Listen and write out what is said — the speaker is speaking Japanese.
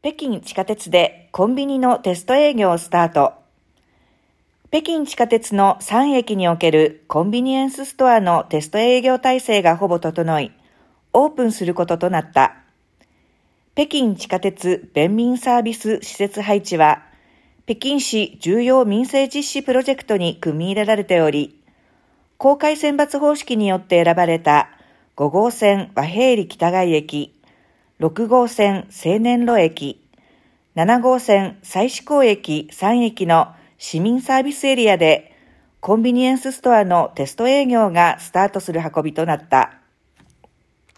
北京地下鉄でコンビニのテスト営業をスタート。北京地下鉄の3駅におけるコンビニエンスストアのテスト営業体制がほぼ整い、オープンすることとなった。北京地下鉄便民サービス施設配置は、北京市重要民生実施プロジェクトに組み入れられており、公開選抜方式によって選ばれた5号線和平里北外駅、6号線青年路駅、7号線西志港駅3駅の市民サービスエリアでコンビニエンスストアのテスト営業がスタートする運びとなった。